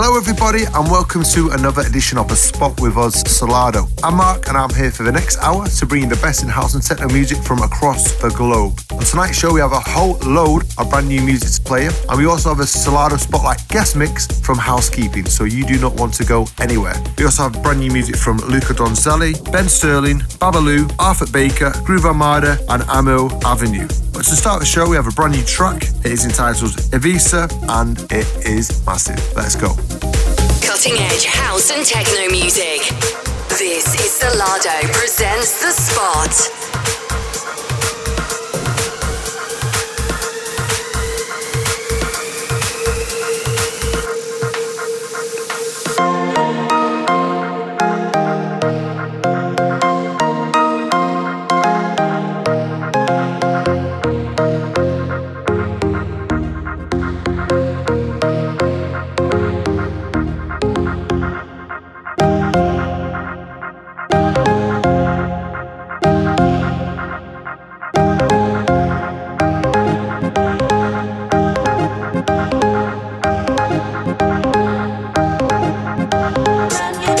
Hello, everybody, and welcome to another edition of The Spot with us, Solardo. I'm Mark, and I'm here for the next hour to bring you the best in house and techno music from across the globe. On tonight's show, we have a whole load of brand new music to play, and we also have a Solardo Spotlight guest mix from Housekeeping, so you do not want to go anywhere. We also have brand new music from Luca Donzelli, Ben Sterling, Babalu, Arthur Baker, Groove Armada, and Amo Avenue. But to start the show, we have a brand new track. It is entitled Evisa, and it is massive. Let's go. Cutting edge house and techno music. This is Solardo presents the spot. around you.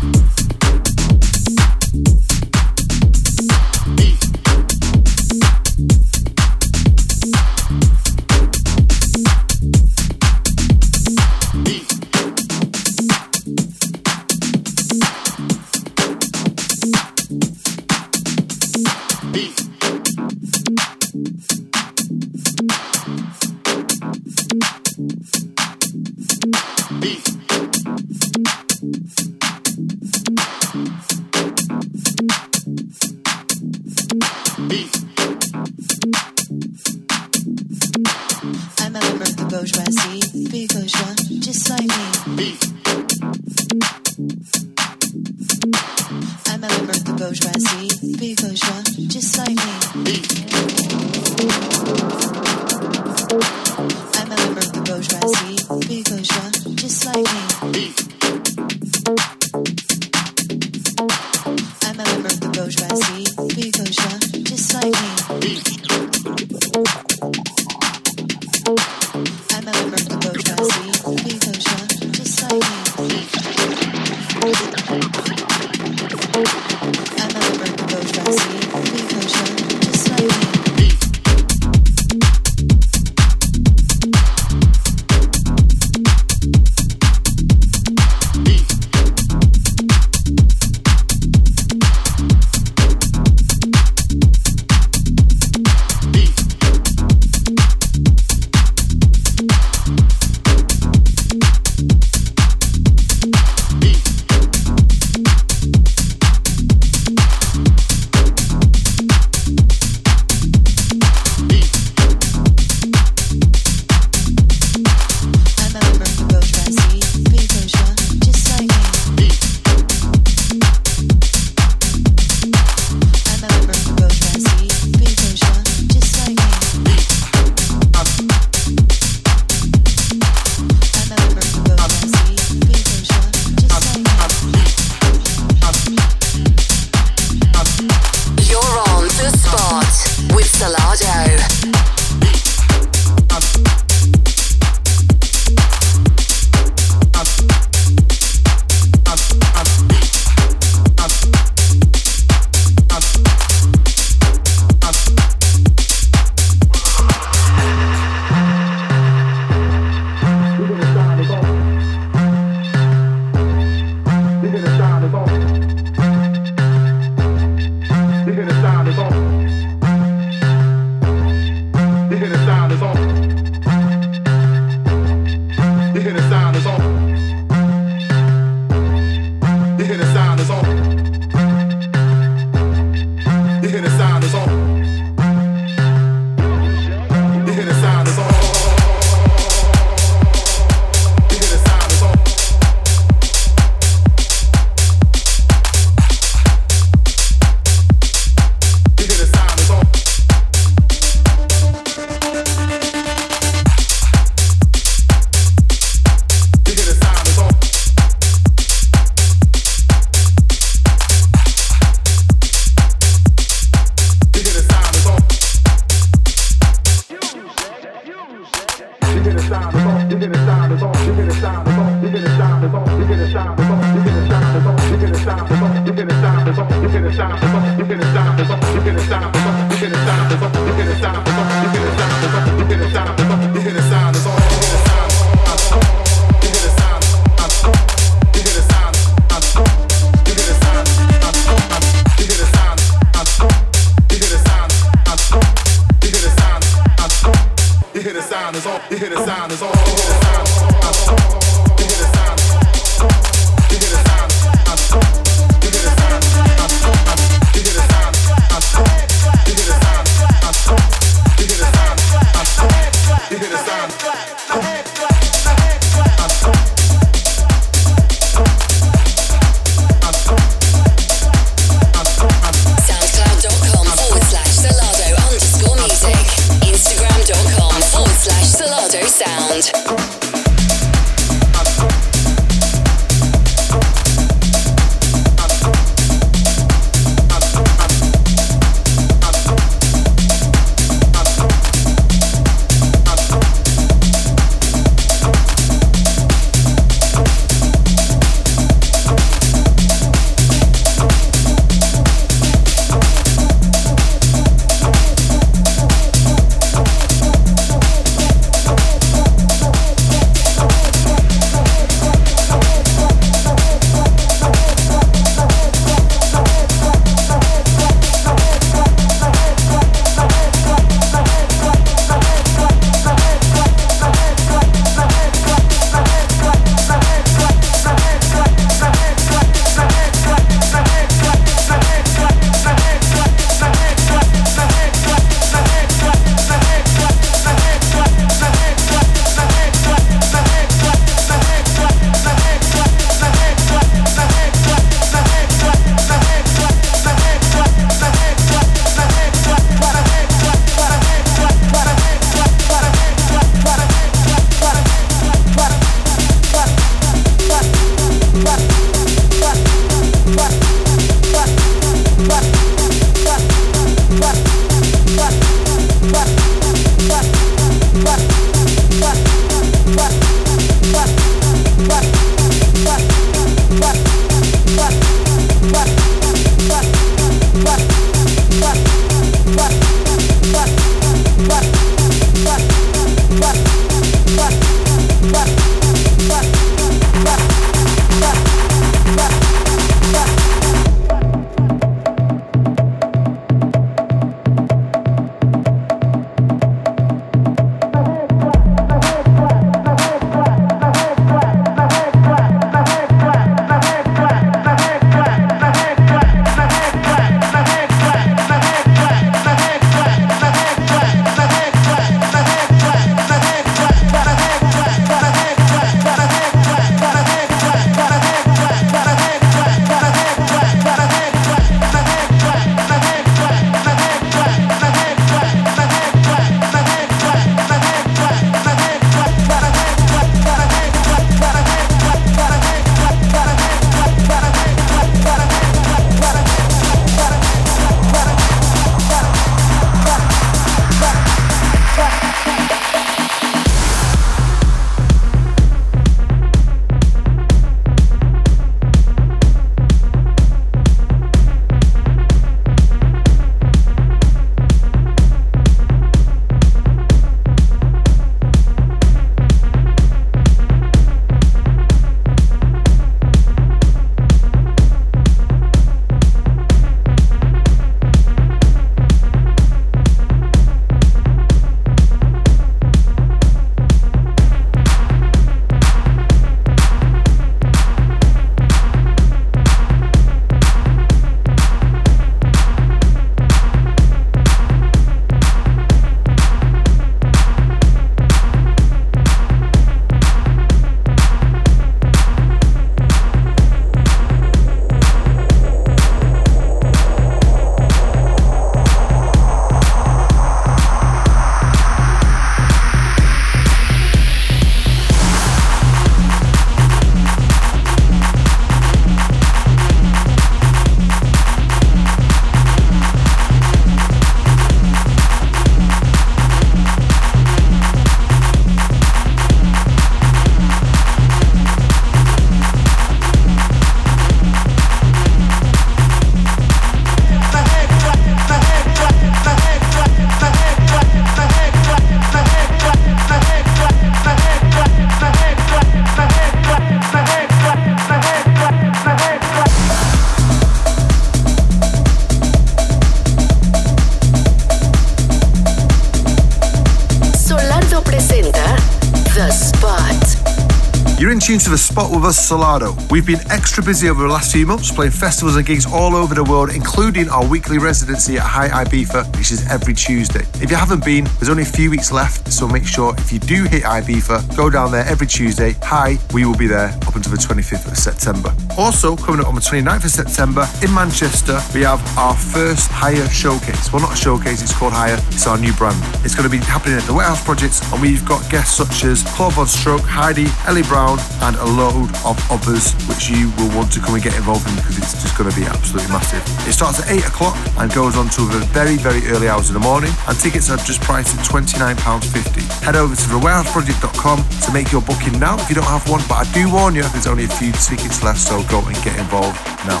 Tuned to the spot with us, Solardo. We've been extra busy over the last few months playing festivals and gigs all over the world, including our weekly residency at High Ibiza, which is every Tuesday. If you haven't been, there's only a few weeks left, so make sure if you do hit Ibiza, go down there every Tuesday. Hi, we will be there up until the 25th of September. Also, coming up on the 29th of September in Manchester, we have our first Higher Showcase. Well, not a showcase, it's called Higher, it's our new brand. It's going to be happening at the Warehouse Projects, and we've got guests such as Claude VonStroke, Heidi, Eli Brown, and a load of others which you will want to come and get involved in because it's just going to be absolutely massive. It starts at 8 o'clock and goes on to the very, very early hours of the morning, and tickets are just priced at £29.50. Head over to thewarehouseproject.com to make your booking now if you don't have one, but I do warn you, there's only a few tickets left, so go and get involved now.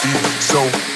feel so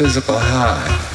physical high.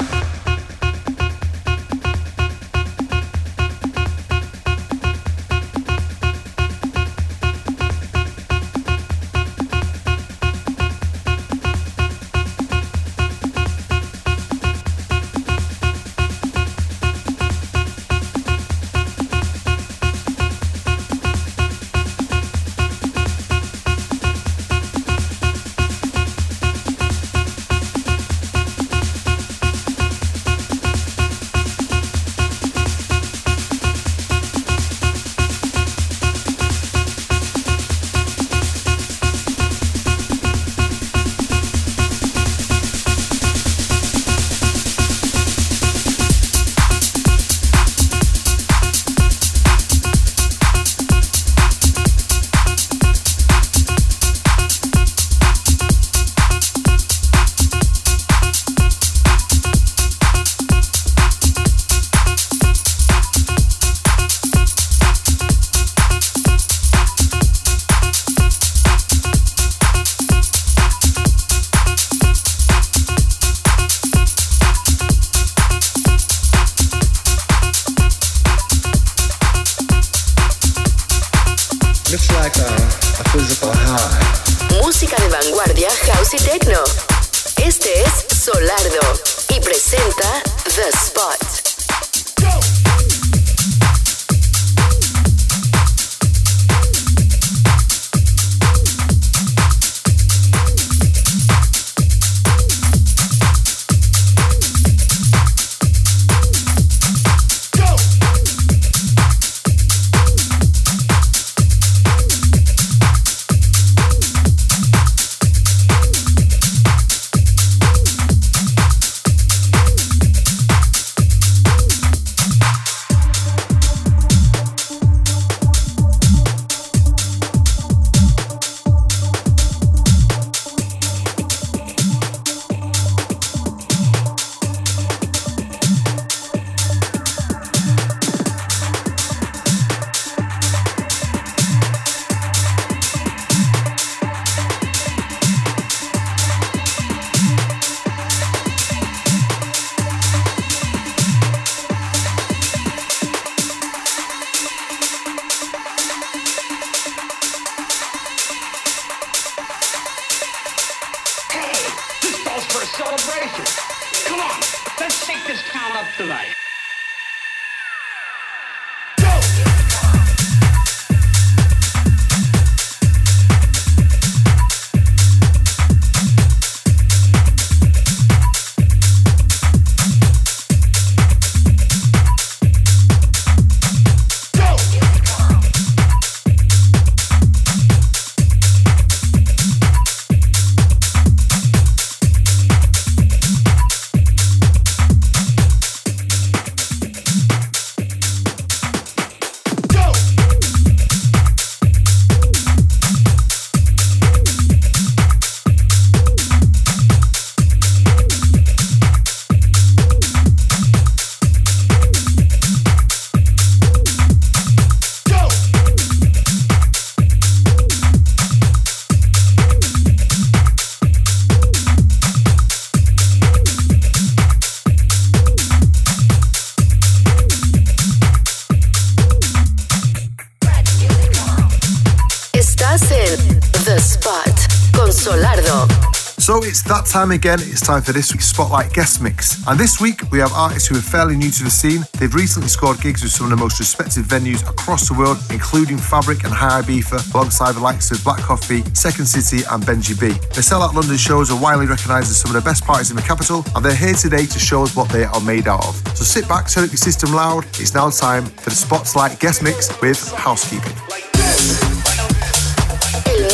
Time again. It's time for this week's Spotlight guest mix. And this week we have artists who are fairly new to the scene. They've recently scored gigs with some of the most respected venues across the world, including Fabric and High Ibiza, alongside the likes of Black Coffee, Second City, and Benji B. Their sellout London shows are widely recognised as some of the best parties in the capital, and they're here today to show us what they are made out of. So sit back, turn up your system loud. It's now time for the Spotlight guest mix with Housekeeping.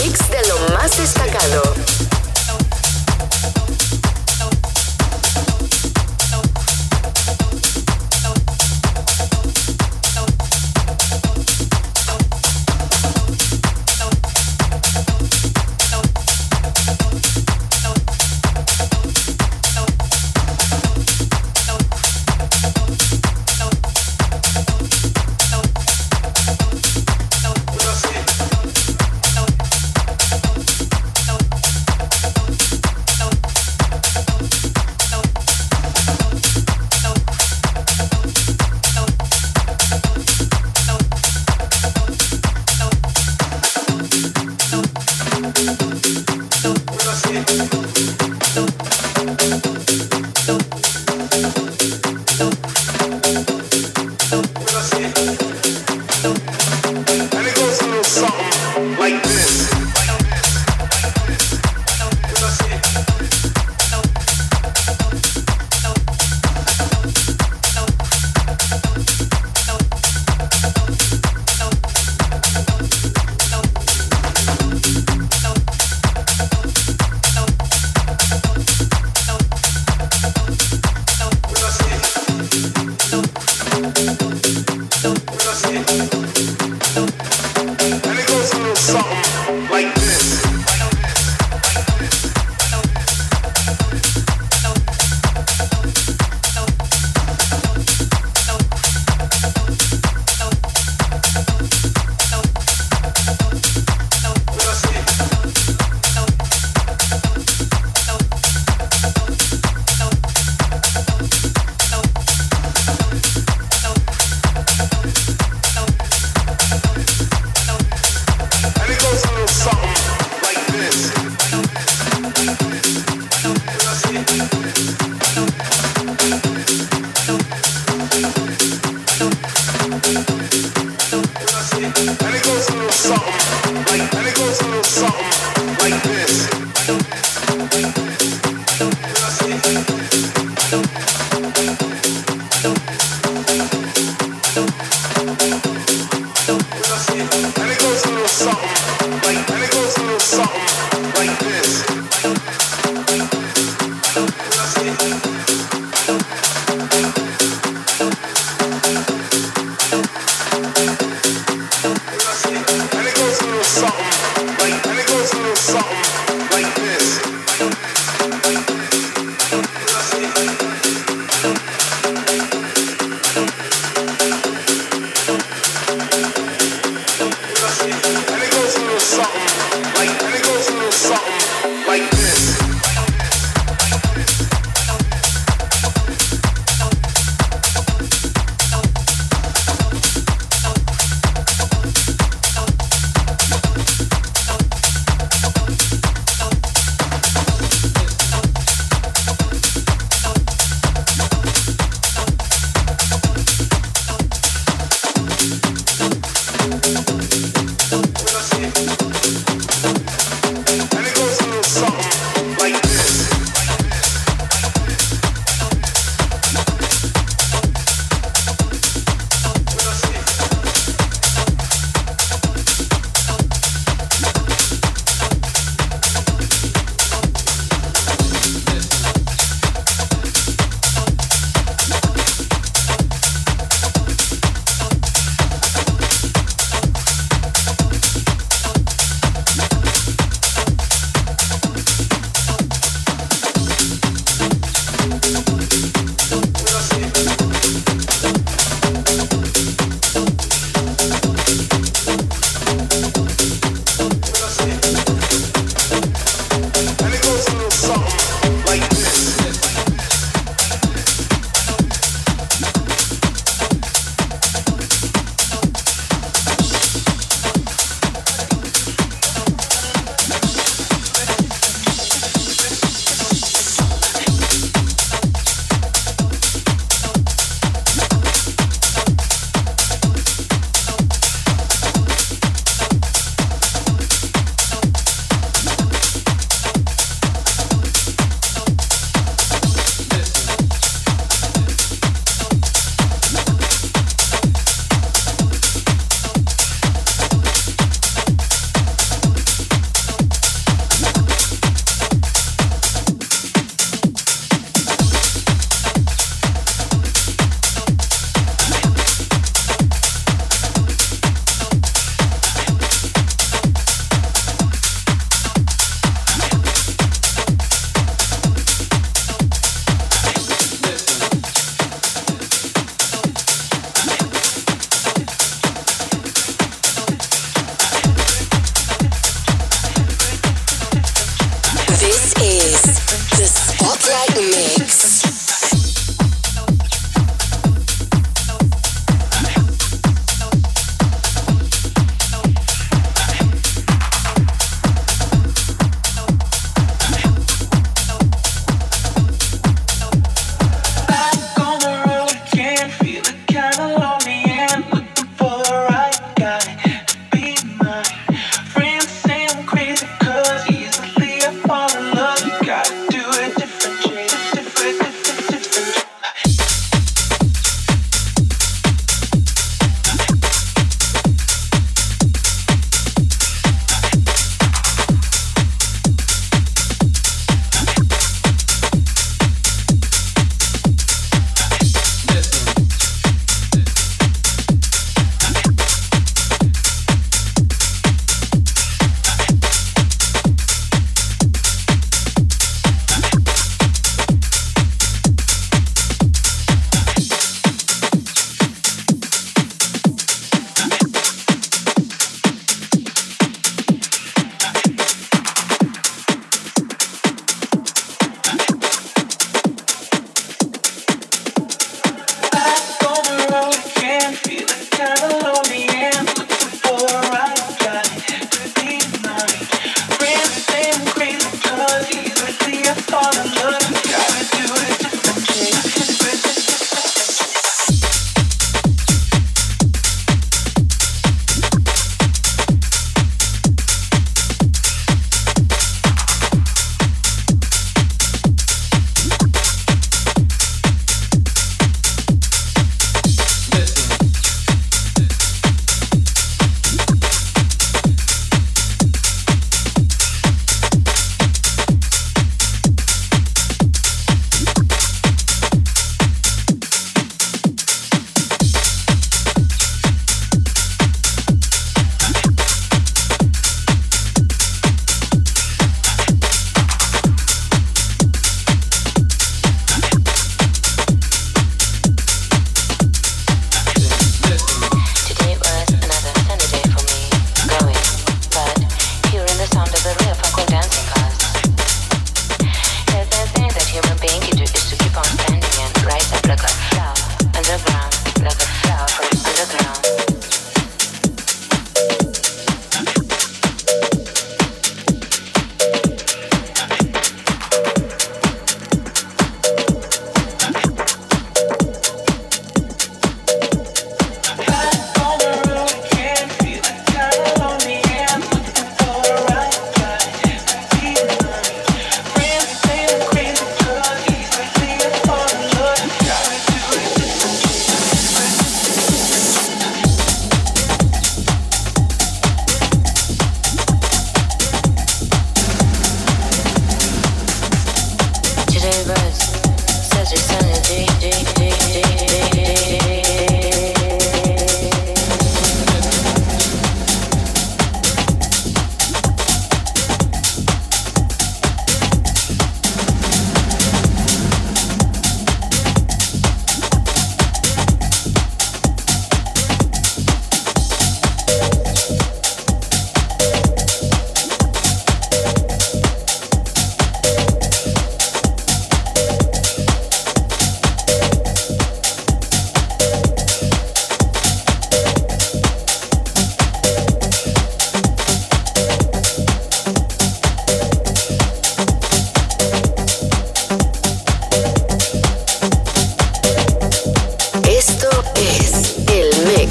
Mix de lo más destacado. something. Like, let me go through a little something.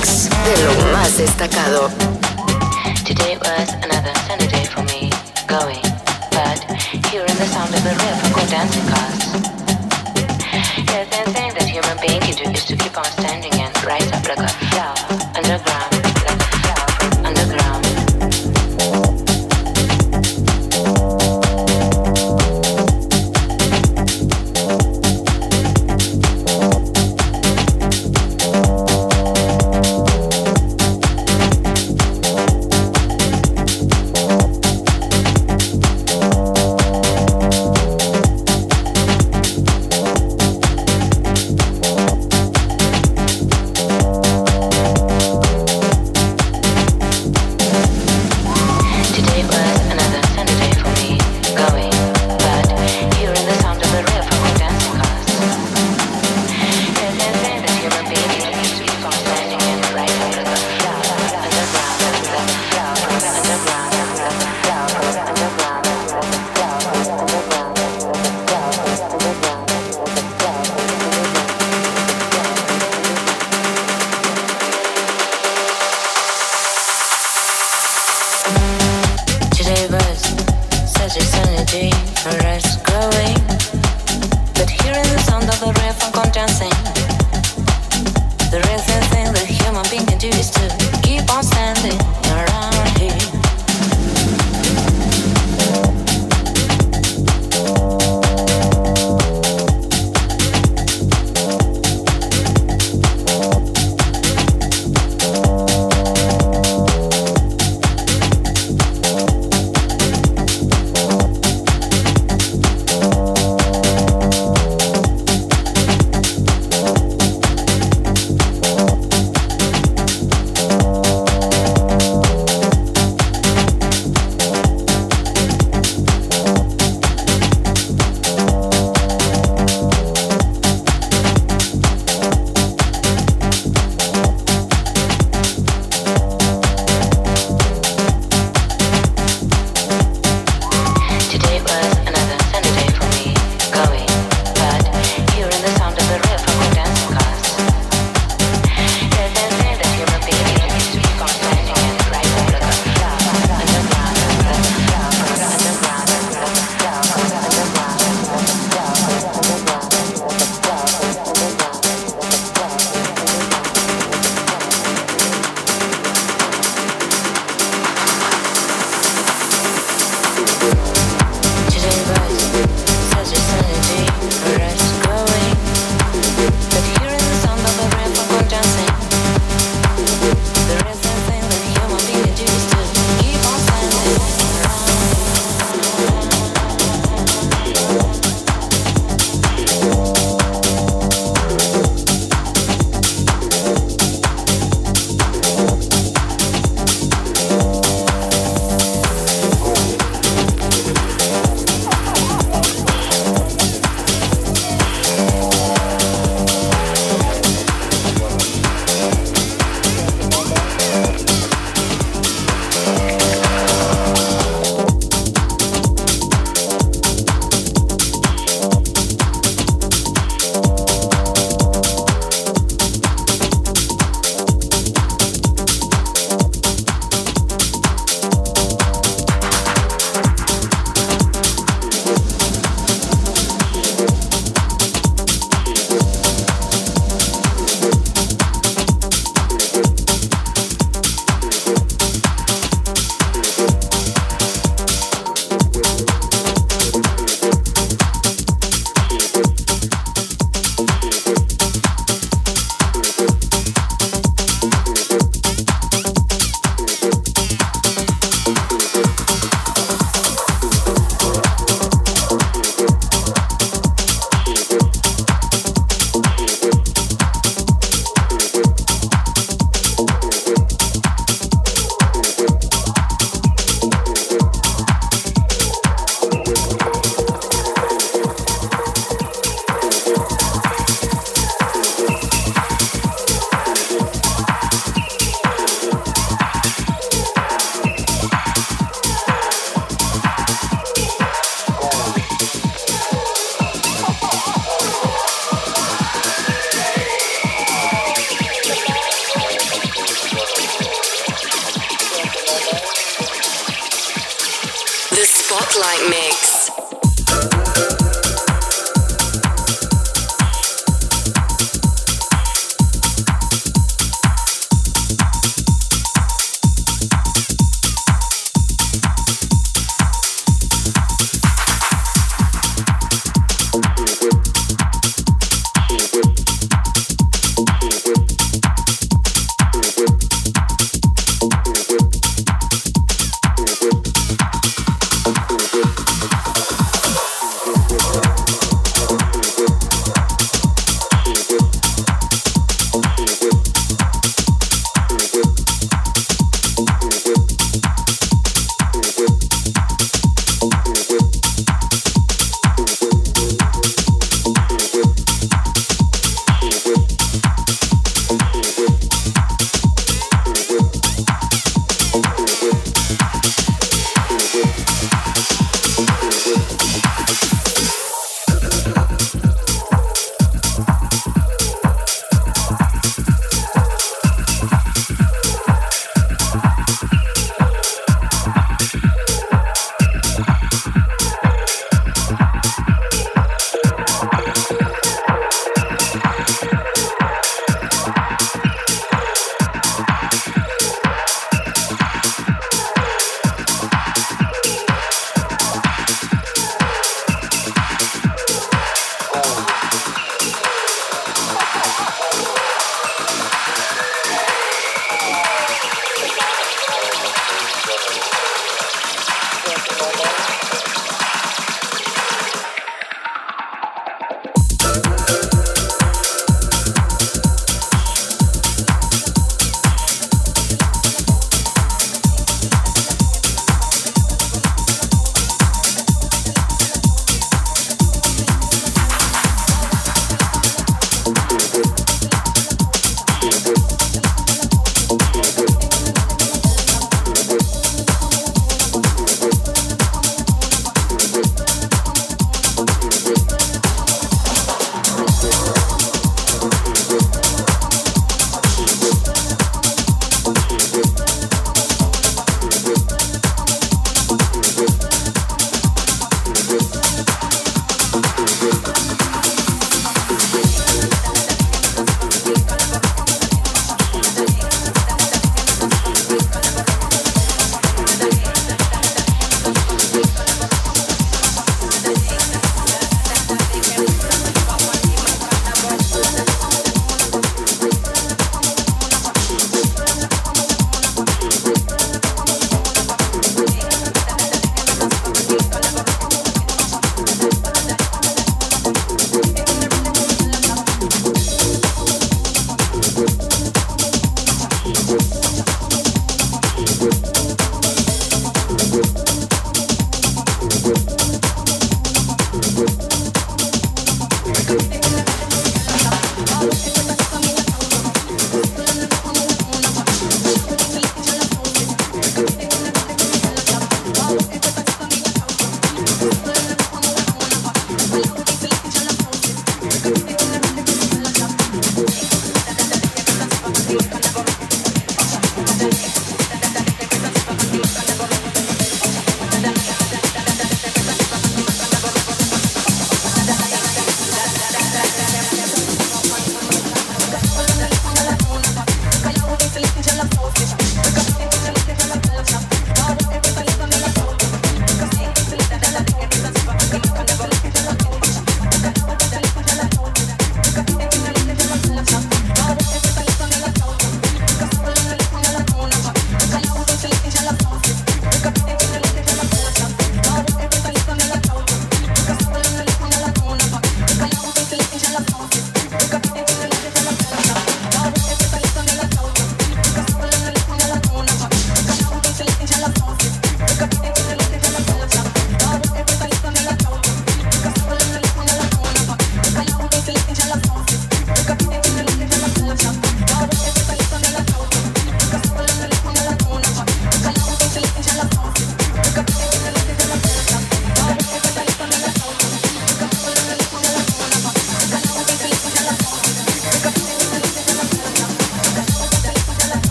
mix de lo más destacado. Today was another sunny day for me, going, but hearing the sound of the river go dancing cars. Yes, and thing that human being can do is to keep on standing and rise up like a flower underground.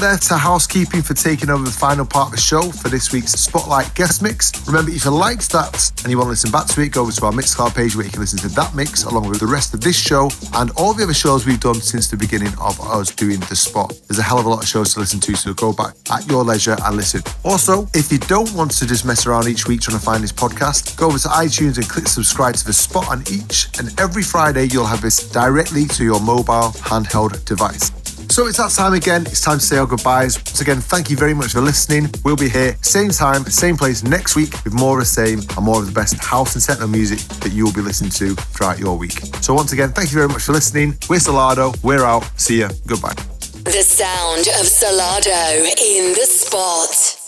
There to Housekeeping for taking over the final part of the show for this week's Spotlight guest mix. Remember, if you liked that and you want to listen back to it, go over to our Mixcloud page where you can listen to that mix along with the rest of this show and all the other shows we've done since the beginning of us doing the spot. There's a hell of a lot of shows to listen to, so go back at your leisure and listen. Also, if you don't want to just mess around each week trying to find this podcast, go over to iTunes and click subscribe to the spot on each, and every Friday you'll have this directly to your mobile handheld device. So it's that time again. It's time to say our goodbyes. Once again, thank you very much for listening. We'll be here, same time, same place next week with more of the same and more of the best house and techno music that you will be listening to throughout your week. So once again, thank you very much for listening. We're Salado. We're out. See ya. Goodbye. The sound of Salado in the spot.